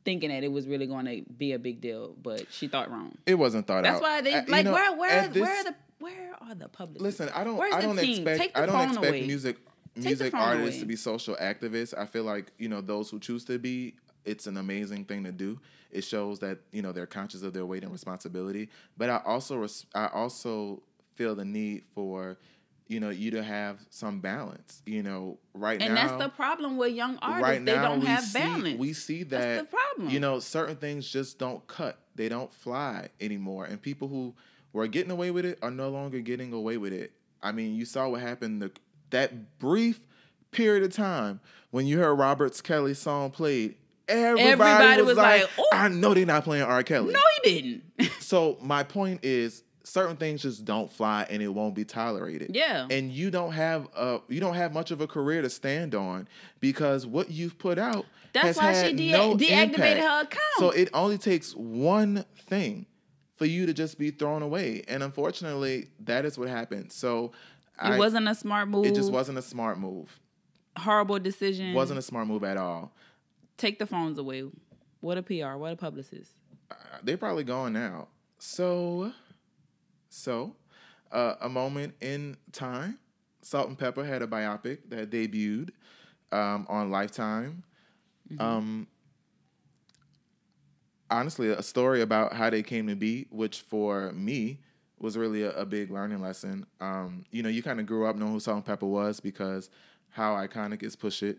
thinking that it was really going to be a big deal. But she thought wrong. It wasn't thought out. That's out. why they Uh, you like know, where where this- where are the where are the public? Listen, I don't. Where's I don't team? expect. I don't expect away. music music artists away. to be social activists. I feel like you know those who choose to be. It's an amazing thing to do. It shows that you know they're conscious of their weight and responsibility. But I also res- I also feel the need for you know you to have some balance. You know, right and now. that's the problem with young artists. right they now don't have see balance. we see that That's the problem. you know certain things just don't cut they don't fly anymore and people who were getting away with it are no longer getting away with it i mean you saw what happened the, that brief period of time when you heard roberts kelly's song played everybody, Everybody was, was like, like, oh. i know they're not playing r kelly no, he didn't. so my point is certain things just don't fly and it won't be tolerated yeah, and you don't have a you don't have much of a career to stand on because what you've put out that's has why she de- no deactivated impact. her account. So it only takes one thing for you to just be thrown away, and unfortunately, that is what happened. So it I, wasn't a smart move. It just wasn't a smart move. horrible decision. Wasn't a smart move at all. Take the phones away. What a PR. What a publicist. Uh, They're probably gone now. So, so uh, a moment in time. Salt-N-Pepa had a biopic that debuted um, on Lifetime. Um, honestly, a story about how they came to be, which for me was really a, a big learning lesson. Um, you know, you kind of grew up knowing who Salt-N-Pepa was because how iconic is Push It.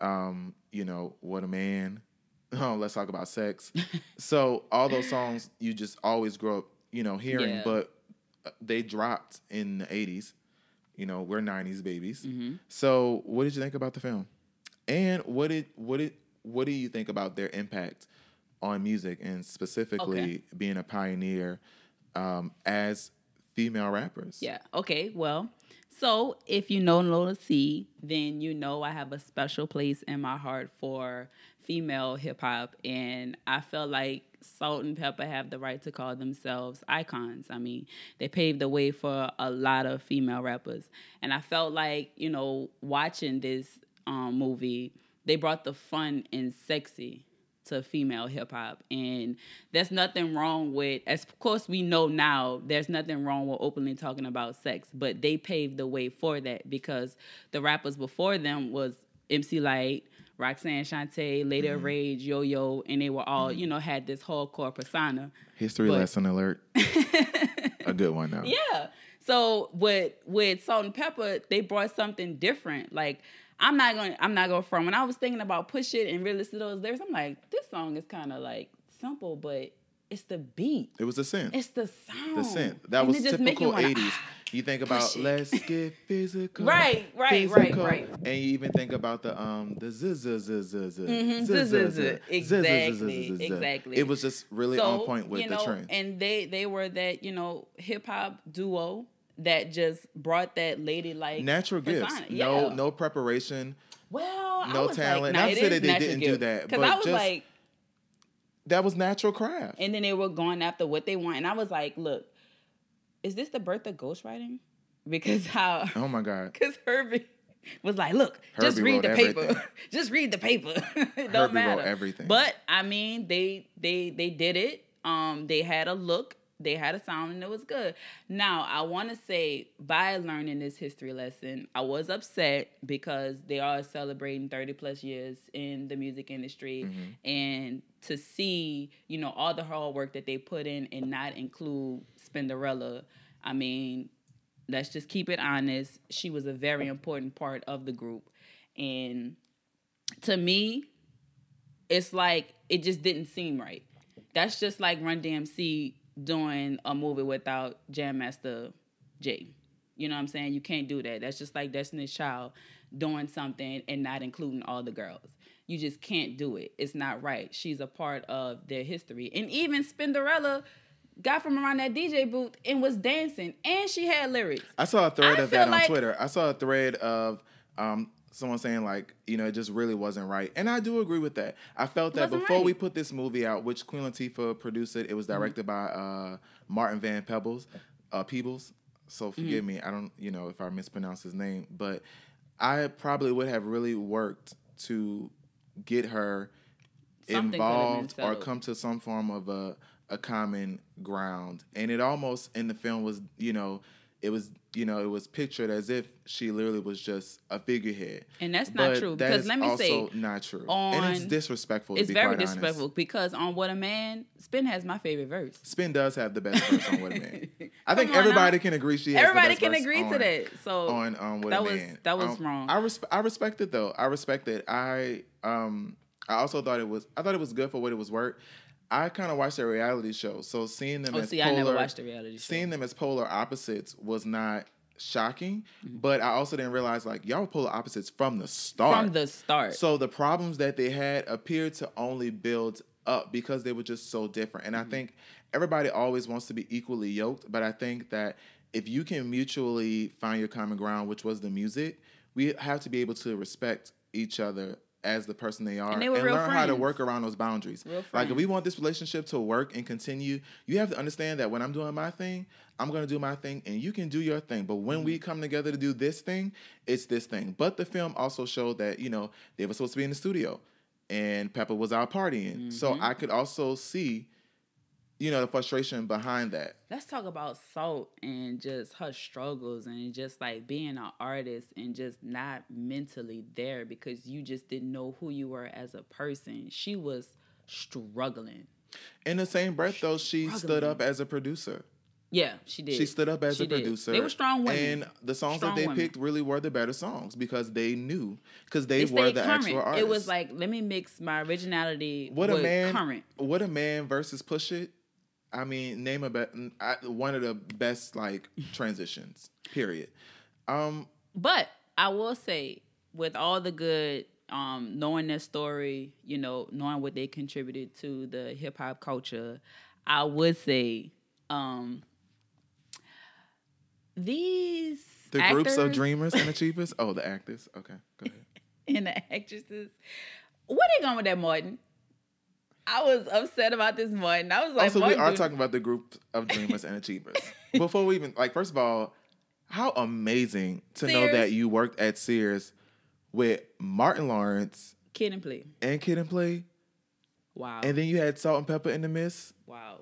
Um, you know, What a Man. Oh, let's talk about sex. so all those songs you just always grow up, you know, hearing, Yeah. but uh, they dropped in the 80s You know, we're '90s babies. Mm-hmm. So, what did you think about the film? And what did what did what do you think about their impact on music and specifically Okay. being a pioneer um, as female rappers? Yeah. Okay. Well, so if you know Lola C, then you know I have a special place in my heart for female hip hop, and I feel like Salt-N-Pepa have the right to call themselves icons. I mean, they paved the way for a lot of female rappers, and I felt like you know watching this um, movie, they brought the fun and sexy to female hip hop. And there's nothing wrong with, as of course we know now, there's nothing wrong with openly talking about sex, but they paved the way for that because the rappers before them was MC Lyte, Roxanne Shante, Lady of mm-hmm. Rage, Yo Yo, and they were all, you mm-hmm. know, had this hardcore persona. History But- lesson alert. a good one though. Yeah. So with with Salt-N-Pepa, they brought something different. Like I'm not going. I'm not going from. When I was thinking about push it and really listen to those lyrics, I'm like, this song is kind of like simple, but it's the beat. It was a synth. It's the sound. the synth. That And was it just make you typical wanna- 80s. You think about let's get physical. Right, right, right, physical," right. And you even think about the um the z z z z z Mhm, z- z- z- z- z- z- exactly, exactly. It was just really on point with you the know, trend. And they they were that you know hip hop duo that just brought that lady like Natural gifts. persona. No Yeah. no preparation. Well, I no was talent. Like, Not to say that they didn't do that, Cause but I was just- like, That was natural craft. and then they were going after what they want, and I was like, look, is this the birth of ghostwriting? Because how? Oh my God. Because Hurby was like, look, just read the paper. everything. just read the paper. it don't wrote matter. everything. But I mean, they they they did it. Um, they had a look, they had a sound, and it was good. Now, I want to say, by learning this history lesson, I was upset because they are celebrating 30 plus years in the music industry. Mm-hmm. And to see, you know, all the hard work that they put in and not include Spinderella, I mean, let's just keep it honest. She was a very important part of the group. And to me, it's like it just didn't seem right. That's just like Run DMC doing a movie without Jam Master Jay. You know what I'm saying? You can't do that. That's just like Destiny's Child doing something and not including all the girls. You just can't do it. It's not right. She's a part of their history. And even Spinderella got from around that DJ booth and was dancing and she had lyrics. I saw a thread I of that on like- Twitter. I saw a thread of um, someone saying like, you know, it just really wasn't right, and I do agree with that. I felt that before we put this movie out, which Queen Latifah produced it, it was Mm-hmm. directed by uh, Martin Van Pebbles, uh, Peebles. So Mm-hmm. forgive me, I don't, you know, if I mispronounce his name, but I probably would have really worked to get her Something could have been involved or come to some form of a a common ground. And it almost in the film was, you know, it was, you know, it was pictured as if she literally was just a figurehead. And that's not But true, that because is let me also say, not true. and it's disrespectful. It's to be very disrespectful Honest. because on What a Man, Spin has my favorite verse. Spin does have the best verse on What a Man. I think on everybody now. can agree she has Everybody can agree on, to that. So on um What that a was- Man. that was Um, wrong. I I respect it though. I respect it. I um I also thought it was I thought it was good for what it was worth. I kind of watched a reality show, so seeing them oh, as see, polar, I never watched the seeing them as polar opposites was not shocking, Mm-hmm. but I also didn't realize like y'all were polar opposites from the start. from the start. So the problems that they had appeared to only build up because they were just so different. Mm-hmm. And I think everybody always wants to be equally yoked, but I think that if you can mutually find your common ground, which was the music, we have to be able to respect each other as the person they are And and, they real learn how to work around those boundaries. Like if we want this relationship to work and continue, you have to understand that when I'm doing my thing, I'm going to do my thing and you can do your thing. But when Mm-hmm. we come together to do this thing, it's this thing. But the film also showed that, you know, they were supposed to be in the studio and Pepa was out partying. So Mm-hmm. I could also see, you know, the frustration behind that. Let's talk about Salt and just her struggles and just like being an artist and just not mentally there because you just didn't know who you were as a person. She was struggling. In the same breath, though, she stood up as a producer. Yeah, she did. She stood up as She a did. producer. They were strong women. And the songs Strong that they women. picked really were the better songs because they knew, because they, They were the current. actual artists. It was like, let me mix my originality what with a man, current. what a man versus Push It. I mean, name a be- I, one of the best like transitions. Period. Um, But I will say, with all the good, um, knowing their story, you know, knowing what they contributed to the hip hop culture, I would say, um, these the groups of dreamers and achievers. Oh, the actors. Okay, go ahead. and the actresses, what are they going with that Martin? I was upset about this Martin. I was oh, like, also, we are talking about the group of dreamers and achievers. Before we even like, first of all, how amazing to know that you worked at Sears with Martin Lawrence Kid and Play. and Kid and Play, Wow. and then you had Salt-N-Pepa in the Mist. wow.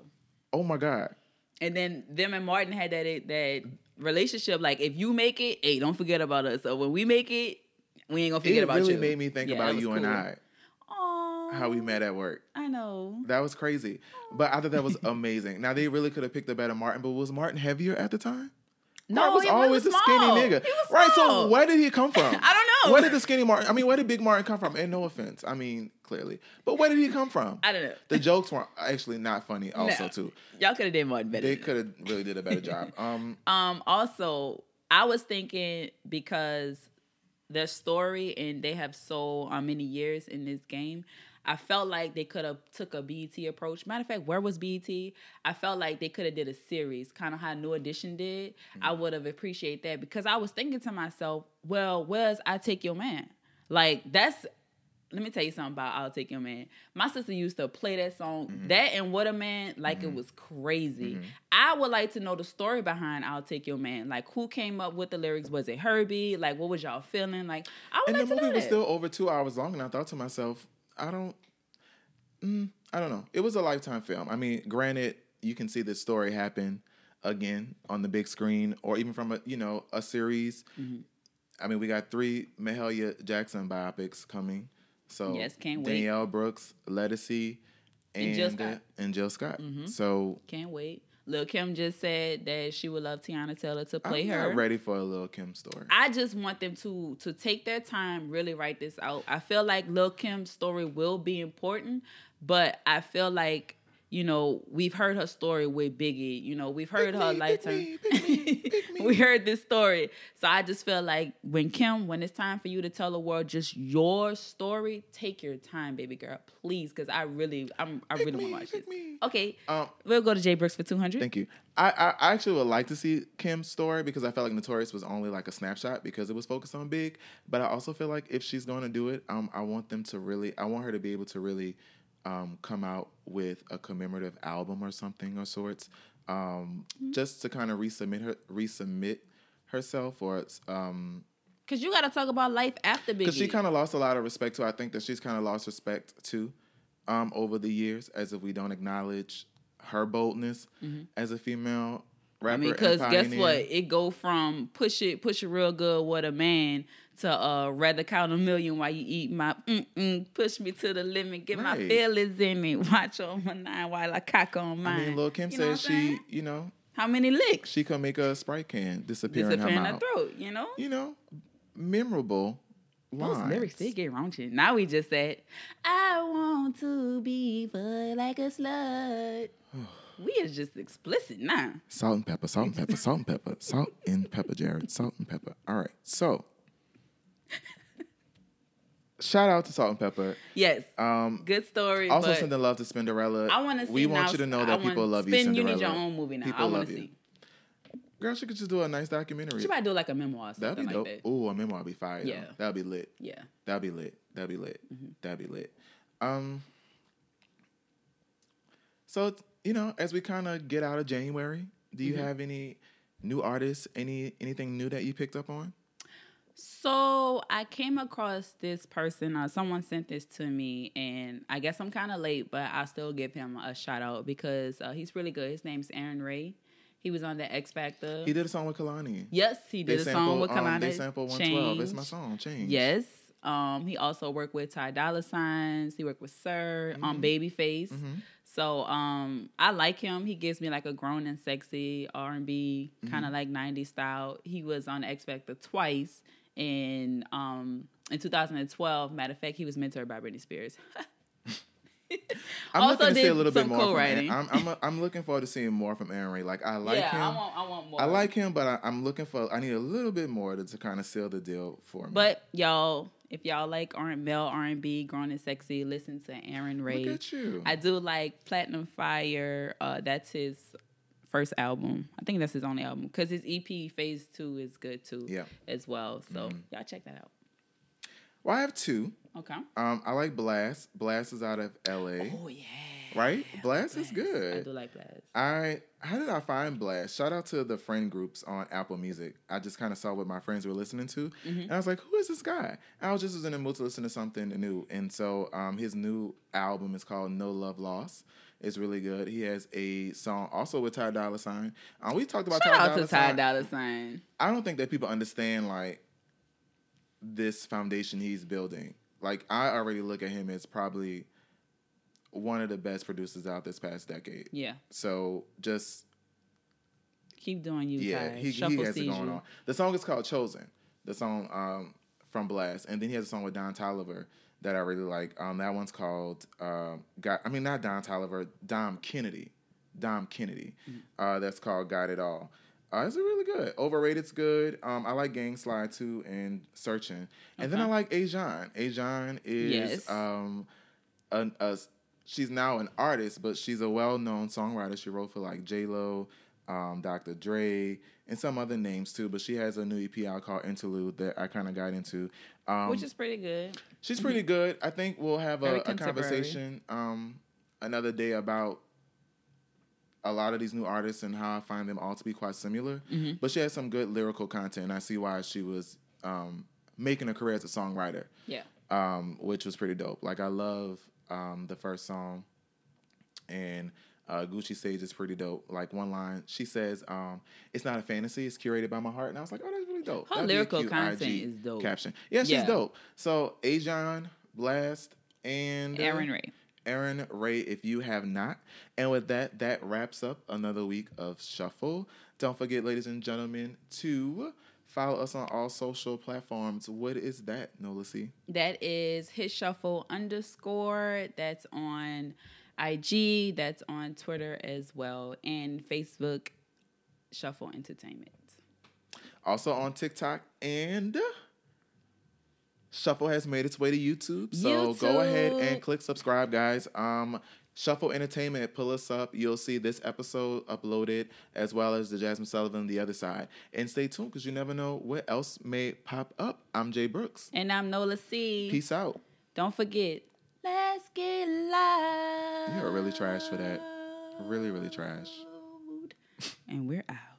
Oh my God. And then them and Martin had that that relationship. Like, if you make it, hey, don't forget about us. So when we make it, we ain't gonna forget it about really you. made me think Yeah, about you and. I, how we met at work. I know. That was crazy. But I thought that was amazing. Now they really could have picked a better Martin, but was Martin heavier at the time? No, Martin was he always was a skinny nigga. He was right, so where did he come from? I don't know. Where did the skinny Martin I mean, where did Big Martin come from? And no offense. I mean, clearly. But where did he come from? I don't know. The jokes were actually not funny also No. too. Y'all could have did Martin better. They could have really did a better job. Um Um, also, I was thinking because their story and they have so uh, many years in this game, I felt like they could have took a BET approach. Matter of fact, where was BET? I felt like they could have did a series, kind of how New Edition did. I mm. would have appreciated that because I was thinking to myself, well, where's I Take Your Man? Like that's let me tell you something about I'll Take Your Man. My sister used to play that song, mm-hmm. that and What a Man, like it mm-hmm. was crazy. Mm-hmm. I would like to know the story behind I'll Take Your Man. Like who came up with the lyrics? Was it Hurby? Like what was y'all feeling? Like I would and like the movie was still over two hours long, and I thought to myself, I don't, mm, I don't know. It was a lifetime film. I mean, granted, you can see this story happen again on the big screen, or even from a you know a series. Mm-hmm. I mean, we got three Mahalia Jackson biopics coming. So Yes, can't wait. Danielle Brooks, Lettucey, and And Jill Scott. Mm-hmm. and Jill Scott. So Can't wait. Lil Kim just said that she would love Teyana Taylor to play her. I'm her. not ready for a Lil Kim story. I just want them to to take their time, really write this out. I feel like Lil Kim's story will be important, but I feel like you know we've heard her story with Biggie. You know we've heard Pick her me, lifetime. me, pick me, pick me. we heard this story, so I just feel like when Kim, when it's time for you to tell the world just your story, take your time, baby girl, please, because I really, I'm, I really want to watch this. Okay, Um, we'll go to Jay Brooks for two hundred. Thank you. I, I I actually would like to see Kim's story because I felt like Notorious was only like a snapshot because it was focused on Big. But I also feel like if she's going to do it, um, I want them to really, I want her to be able to really, um, come out with a commemorative album or something of sorts, um, just to kind of resubmit her, resubmit herself or um, Because you got to talk about life after Biggie. because she kind of lost a lot of respect to. I think that she's kind of lost respect too, um, over the years, as if we don't acknowledge her boldness as a female rapper. Mm-hmm. I mean, because guess what? It go from push it, push it real good with a man to uh rather count a million while you eat my mm-mm, push me to the limit, get my feelings in me, watch on my nine while I cock on mine. I mean, Lil Kim You know says she, you know, How many licks? she could make a Sprite can disappear, Disappear in in her her mouth. throat, you know? You know, memorable Those lines. lyrics they get raunchy. Now we just said, I want to be fucked like a slut. We is just explicit now. Salt and pepper, salt and pepper, salt and pepper, salt and pepper, Jared, salt and pepper. All right, so shout out to Salt-N-Pepa. Yes. Um, Good story. also sending love to Spinderella. I want to see. We want now, you to know that people love you, Spin, Cinderella. you need your own movie now. People I want love to you. see. Girl, she could just do a nice documentary. She might do like a memoir or That'd something be like dope. that. Ooh, a memoir would be fire. Yeah. Yeah, that'd be lit. Yeah. That'd be lit. That'd be lit. Mm-hmm. That'd be lit. Um. So you know, as we kind of get out of January, do Mm-hmm. you have any new artists? Any anything new that you picked up on? So I came across this person. Uh, someone sent this to me, and I guess I'm kind of late, but I'll still give him a shout out because uh, he's really good. His name's Arin Ray. He was on the X Factor. He did a song with Kehlani. yes, he did a song with um, Kehlani. They sampled 112. It's my song. Change. Yes. Um, he also worked with Ty Dolla Signs. He worked with Sir on Babyface. So um, I like him. He gives me like a grown and sexy R and B kind of like '90s style. He was on X Factor twice in um in 2012. Matter of fact, he was mentored by Britney Spears. I'm Also looking to see a little bit more. From co-writing. Arin. I'm, I'm I'm looking forward to seeing more from Arin Ray. Like I like yeah, him. I want, I want more. I like him, but I, I'm looking for. I need a little bit more to, to kind of seal the deal for me. But y'all, if y'all like R male R and B, grown and sexy, listen to Arin Ray. look at you. I do like Platinum Fire. Uh, that's his first album. I think that's his only album because his EP Phase Two is good too. Yeah. as well. So Mm-hmm. y'all check that out. well, I have two. Okay. Um, I like Blxst. Blxst is out of L.A. Oh yeah. Right? Blxst is good. I do like Blxst. I how did I find Blxst? Shout out to the friend groups on Apple Music. I just kind of saw what my friends were listening to, and I was like, "Who is this guy?" I was just was in the mood to listen to something new, and so um, his new album is called No Love Lost. It's really good. He has a song also with Ty Dolla Sign. Uh, we talked about Shout Ty out Dolla to Ty Dolla Sign. I don't think that people understand like this foundation he's building. Like I already look at him as probably one of the best producers out this past decade. Yeah. So just Keep doing you, yeah, he, he has it going you. on. The song is called Chosen. The song um, from Blxst, and then he has a song with Don Toliver that I really like. Um, that one's called um, Got. I mean, not Don Toliver, Dom Kennedy. Dom Kennedy. Mm-hmm. Uh, that's called Got It All. Uh, it's really good. Overrated's good. Um, I like Gang Slide too and Searching, and then I like Ajan. Ajan is Yes. um, an, a she's now an artist, but she's a well-known songwriter. She wrote for like J Lo, um, Dr. Dre, and some other names too. But she has a new EP out called Interlude that I kind of got into. Um, Which is pretty good. she's pretty good. I think we'll have a, a conversation um, another day about a lot of these new artists and how I find them all to be quite similar. Mm-hmm. But she has some good lyrical content. And I see why she was um, making a career as a songwriter Yeah. um, which was pretty dope. Like I love um, the first song, and uh, Gucci Sage is pretty dope. Like one line, she says, um, "It's not a fantasy; it's curated by my heart." And I was like, "Oh, that's really dope." Her That'd lyrical content IG is dope. Caption, yeah, she's Yeah. dope. So Ajon, Blxst, and uh, Arin Ray. Arin Ray, if you have not. And with that, that wraps up another week of Shuffle. Don't forget, ladies and gentlemen, to follow us on all social platforms. What is that, Nola C? That is hit shuffle underscore. That's on IG. That's on Twitter as well. And Facebook, Shuffle Entertainment. Also on TikTok and Shuffle has made its way to YouTube. So go ahead and click subscribe, guys. Um, Shuffle Entertainment, pull us up. You'll see this episode uploaded as well as the Jazmine Sullivan, the other side. And stay tuned because you never know what else may pop up. I'm Jay Brooks. And I'm Nola C. Peace out. Don't forget, let's get loud. You're really trash for that. Really, really trash. And we're out.